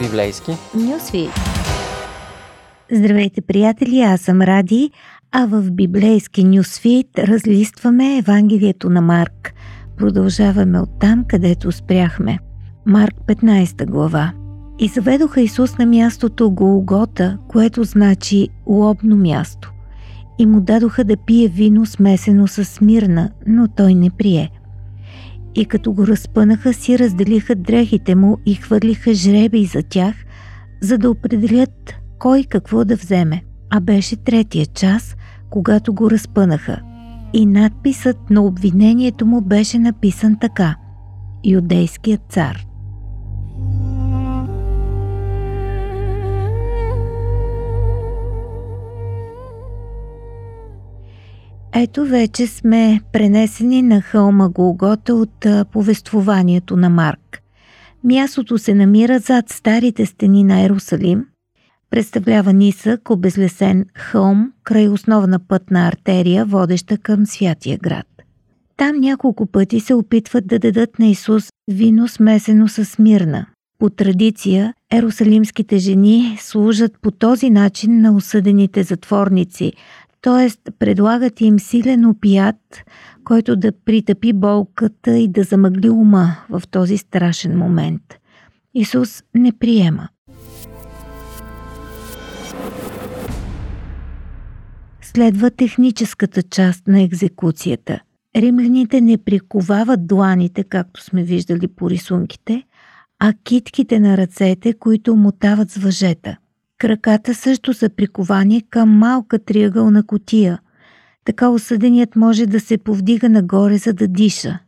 Библейски Нюсвит. Здравейте, приятели! Аз съм Ради, а в библейски Нюсвит разлистваме Евангелието на Марк. Продължаваме от там, където спряхме. Марк 15 глава. И заведоха Исус на мястото Голгота, което значи лобно място. И му дадоха да пие вино смесено с смирна, но той не прие – и като го разпънаха си разделиха дрехите му и хвърлиха жреби за тях, за да определят кой какво да вземе. А беше третия час, когато го разпънаха. И надписът на обвинението му беше написан така – Юдейският цар. Ето вече сме пренесени на хълма Голгота от повествованието на Марк. Мястото се намира зад старите стени на Ерусалим, представлява нисък, обезлесен хълм край основна пътна артерия, водеща към Святия град. Там няколко пъти се опитват да дадат на Исус вино смесено с мирна. По традиция, ерусалимските жени служат по този начин на осъдените затворници, т.е. предлагат им силен опият, който да притъпи болката и да замъгли ума в този страшен момент. Исус не приема. Следва техническата част на екзекуцията. Римляните не приковават дланите, както сме виждали по рисунките, а китките на ръцете, които мотават с въжета – Краката също са приковани към малка триъгълна котия. Така осъденият може да се повдига нагоре, за да диша.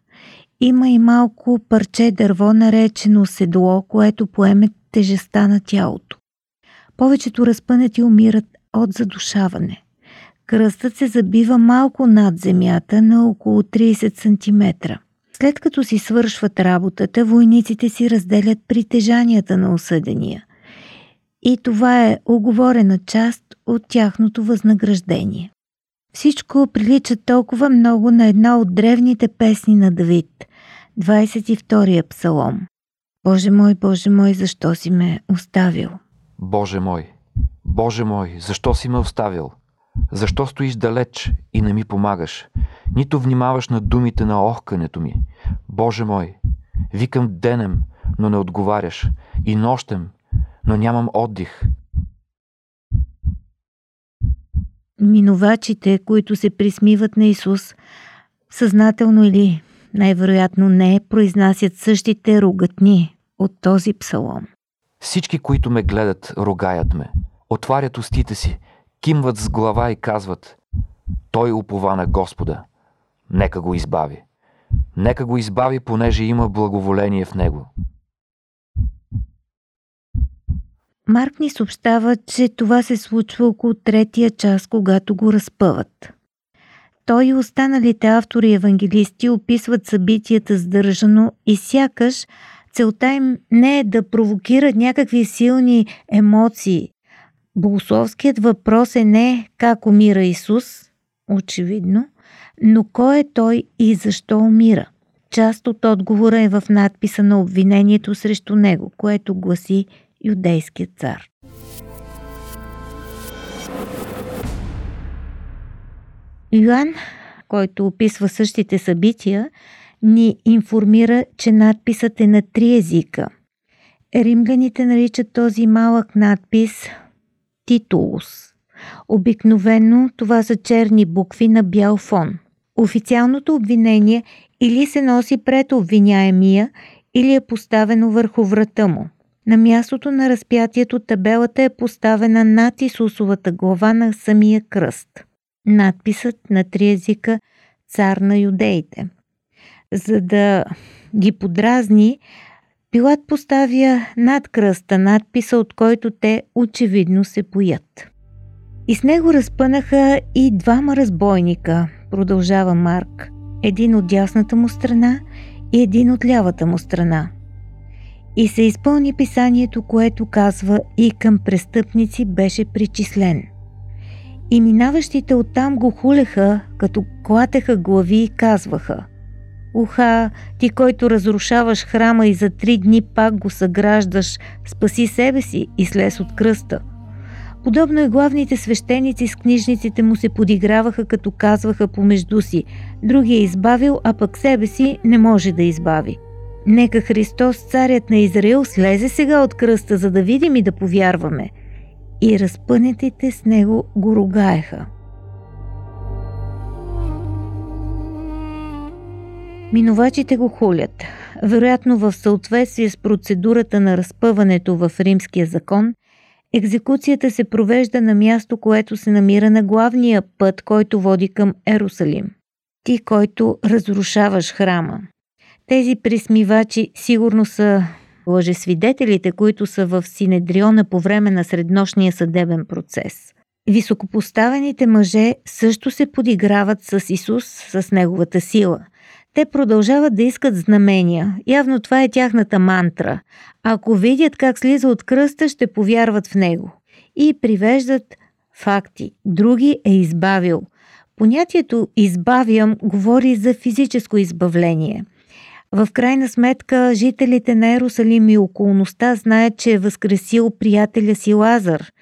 Има и малко парче дърво, наречено седло, което поеме тежестта на тялото. Повечето разпънати умират от задушаване. Кръстът се забива малко над земята на около 30 см. След като си свършват работата, войниците си разделят притежанията на осъдения – и това е оговорена част от тяхното възнаграждение. Всичко прилича толкова много на една от древните песни на Давид, 22-я псалом. Боже мой, Боже мой, защо си ме оставил? Боже мой, Боже мой, защо си ме оставил? Защо стоиш далеч и не ми помагаш? Нито внимаваш на думите на охкането ми. Боже мой, викам денем, но не отговаряш, и нощем, но нямам отдих. Минувачите, които се присмиват на Исус, съзнателно или най-вероятно не, произнасят същите ругатни от този псалом. Всички, които ме гледат, ругаят ме. Отварят устите си, кимват с глава и казват Той упова на Господа. Нека го избави. Нека го избави, понеже има благоволение в него. Марк ни съобщава, че това се случва около третия час, когато го разпъват. Той и останалите автори евангелисти описват събитията сдържано и сякаш целта им не е да провокират някакви силни емоции. Богословският въпрос е не как умира Исус, очевидно, но кой е Той и защо умира. Част от отговора е в надписа на обвинението срещу него, което гласи юдейския цар. Йоан, който описва същите събития, ни информира, че надписът е на три езика. Римляните наричат този малък надпис Титулус. Обикновено това са черни букви на бял фон. Официалното обвинение или се носи пред обвиняемия, или е поставено върху врата му – на мястото на разпятието табелата е поставена над Исусовата глава на самия кръст. Надписът на три езика цар на юдеите. За да ги подразни, Пилат поставя над кръста надписа, от който те очевидно се поят. И с него разпънаха и двама разбойника, продължава Марк. Един от дясната му страна и един от лявата му страна – и се изпълни писанието, което казва и към престъпници беше причислен. И минаващите оттам го хулеха, като клатеха глави и казваха Уха, ти, който разрушаваш храма и за три дни пак го съграждаш, спаси себе си и слез от кръста. Подобно и главните свещеници с книжниците му се подиграваха, като казваха помежду си «Други е избавил, а пък себе си не може да избави». Нека Христос, царят на Израил, слезе сега от кръста, за да видим и да повярваме. И разпънетите с него го ругаеха. Минувачите го хулят. Вероятно в съответствие с процедурата на разпъването в римския закон, екзекуцията се провежда на място, което се намира на главния път, който води към Ерусалим. Ти, който разрушаваш храма. Тези присмивачи сигурно са лъжесвидетелите, които са в Синедриона по време на среднощния съдебен процес. Високопоставените мъже също се подиграват с Исус, с неговата сила – те продължават да искат знамения. Явно това е тяхната мантра. Ако видят как слиза от кръста, ще повярват в него. И привеждат факти. Други е избавил. Понятието избавям говори за физическо избавление. В крайна сметка, жителите на Ерусалим и околността знаят, че е възкресил приятеля си Лазар –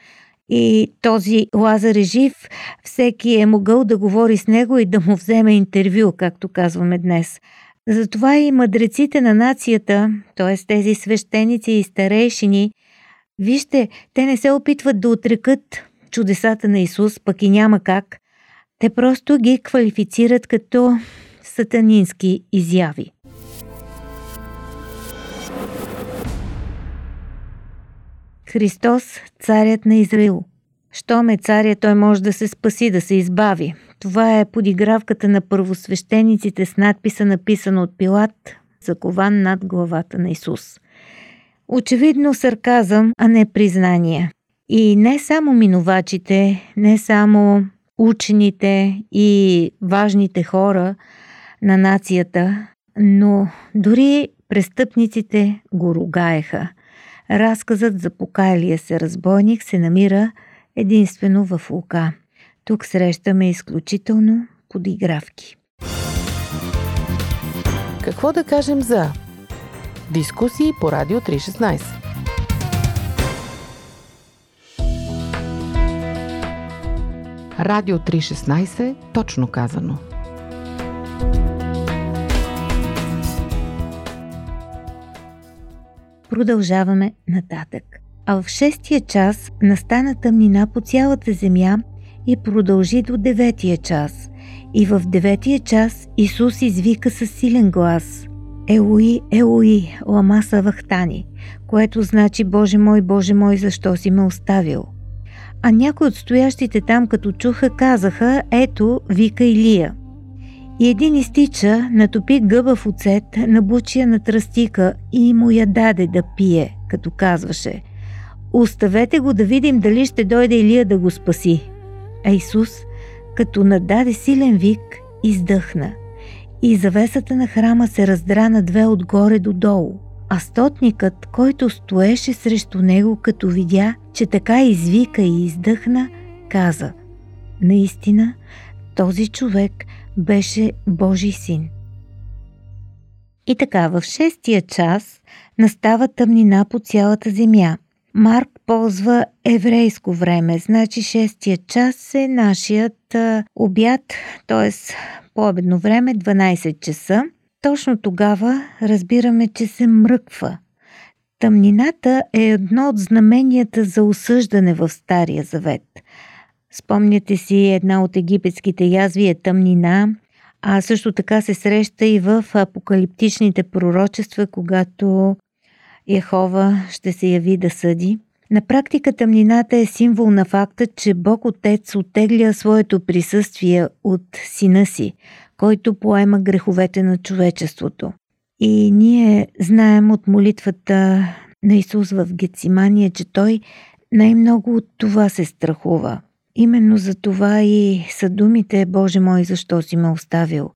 и този Лазар е жив, всеки е могъл да говори с него и да му вземе интервю, както казваме днес. Затова и мъдреците на нацията, т.е. тези свещеници и старейшини, вижте, те не се опитват да отрекат чудесата на Исус, пък и няма как. Те просто ги квалифицират като сатанински изяви. Христос, царят на Израил. Щом е царя, той може да се спаси, да се избави. Това е подигравката на първосвещениците с надписа написано от Пилат, закован над главата на Исус. Очевидно сарказъм, а не признание. И не само минувачите, не само учените и важните хора на нацията, но дори престъпниците го ругаеха – Разказът за покайлия се разбойник се намира единствено в Лука. Тук срещаме изключително подигравки. Какво да кажем за дискусии по Радио 316? Радио 316, точно казано – Продължаваме нататък. А в шестия час настана тъмнина по цялата земя и продължи до деветия час. И в деветия час Исус извика със силен глас Елои, Елои, лама вахтани, което значи Боже мой, Боже мой, защо си ме оставил? А някои от стоящите там, като чуха, казаха, ето, вика Илия. И един изтича, натопи гъба в оцет, набучия на тръстика и му я даде да пие, като казваше Оставете го да видим дали ще дойде Илия да го спаси. А Исус, като нададе силен вик, издъхна. И завесата на храма се раздра на две отгоре до долу. А стотникът, който стоеше срещу него, като видя, че така извика и издъхна, каза Наистина, този човек – беше Божий син. И така, в шестия час настава тъмнина по цялата земя. Марк ползва еврейско време, значи шестия час е нашият обяд, т.е. по-обедно време, 12 часа. Точно тогава разбираме, че се мръква. Тъмнината е едно от знаменията за осъждане в Стария Завет – Спомняте си една от египетските язви е тъмнина, а също така се среща и в апокалиптичните пророчества, когато Яхова ще се яви да съди. На практика тъмнината е символ на факта, че Бог Отец отегля своето присъствие от сина си, който поема греховете на човечеството. И ние знаем от молитвата на Исус в Гецимания, че той най-много от това се страхува – Именно за това и са думите Боже мой, защо си ме оставил.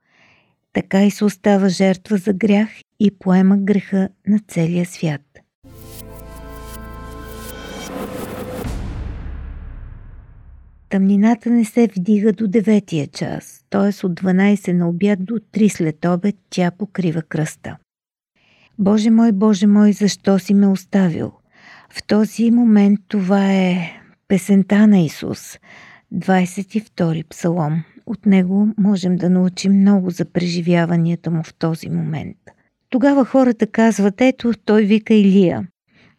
Така и се остава жертва за грях и поема греха на целия свят. тъмнината не се вдига до 9 час, т.е. от 12 на обяд до 3 след обед тя покрива кръста. Боже мой, Боже мой, защо си ме оставил? В този момент това е песента на Исус, 22 псалом. От него можем да научим много за преживяванията му в този момент. Тогава хората казват, ето той вика Илия.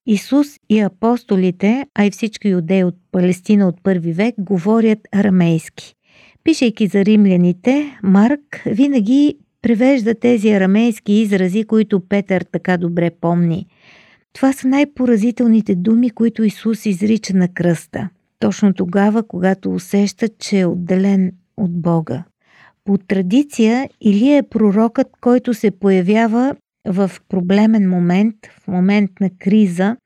Исус и апостолите, а и всички юдеи от Палестина от първи век говорят арамейски. Пишейки за римляните, Марк винаги превежда тези арамейски изрази, които Петър така добре помни. Това са най-поразителните думи, които Исус изрича на кръста. Точно тогава, когато усеща, че е отделен от Бога. По традиция Илия е пророкът, който се появява в проблемен момент, в момент на криза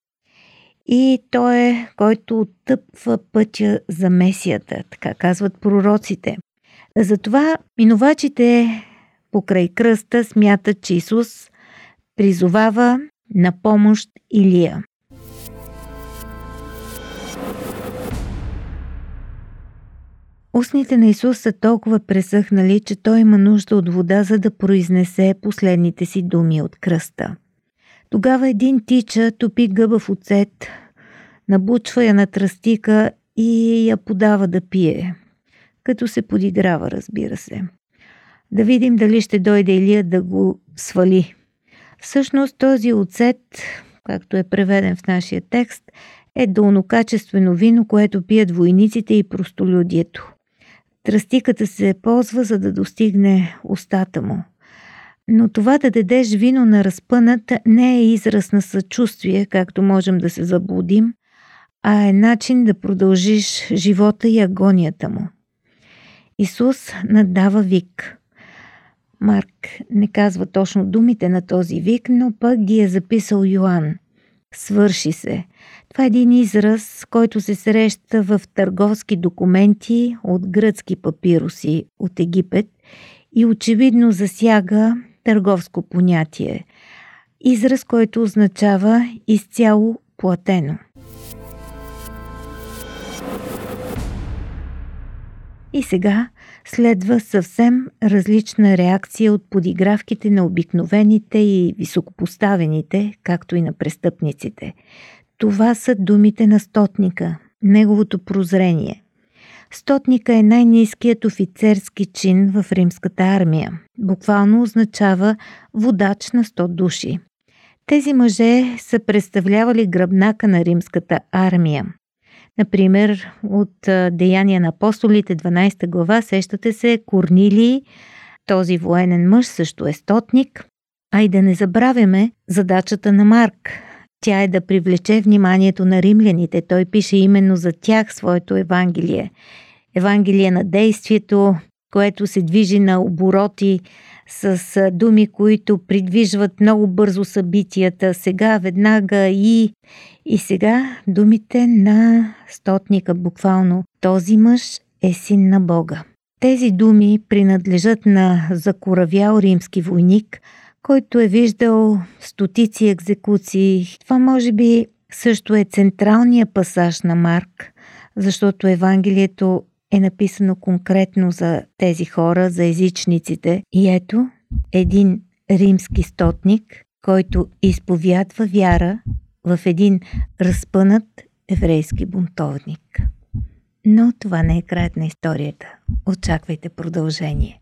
и той е, който оттъпва пътя за Месията, така казват пророците. Затова минувачите покрай кръста смятат, че Исус призовава на помощ Илия. Устните на Исус са толкова пресъхнали, че той има нужда от вода, за да произнесе последните си думи от кръста. Тогава един тича топи гъба в оцет, набучва я на тръстика и я подава да пие. Като се подиграва, разбира се. Да видим дали ще дойде Илия да го свали. Всъщност този оцет, както е преведен в нашия текст, е долнокачествено вино, което пият войниците и простолюдието. Тръстиката се ползва, за да достигне устата му. Но това да дадеш вино на разпънат не е израз на съчувствие, както можем да се заблудим, а е начин да продължиш живота и агонията му. Исус надава вик. Марк не казва точно думите на този вик, но пък ги е записал Йоанн. Свърши се. Това е един израз, който се среща в търговски документи от гръцки папируси от Египет и очевидно засяга търговско понятие. Израз, който означава изцяло платено. И сега следва съвсем различна реакция от подигравките на обикновените и високопоставените, както и на престъпниците. Това са думите на стотника, неговото прозрение. Стотника е най-низкият офицерски чин в римската армия. Буквално означава водач на 100 души. Тези мъже са представлявали гръбнака на римската армия. Например, от Деяния на апостолите 12 глава сещате се Корнилий, този военен мъж също е стотник. А и да не забравяме задачата на Марк. Тя е да привлече вниманието на римляните. Той пише именно за тях своето Евангелие. Евангелие на действието, което се движи на обороти с думи, които придвижват много бързо събитията. Сега, веднага и... И сега думите на стотника буквално. Този мъж е син на Бога. Тези думи принадлежат на закоравял римски войник, който е виждал стотици екзекуции. Това може би също е централният пасаж на Марк, защото Евангелието е написано конкретно за тези хора, за езичниците. И ето един римски стотник, който изповядва вяра в един разпънат еврейски бунтовник. Но това не е краят на историята. Очаквайте продължение.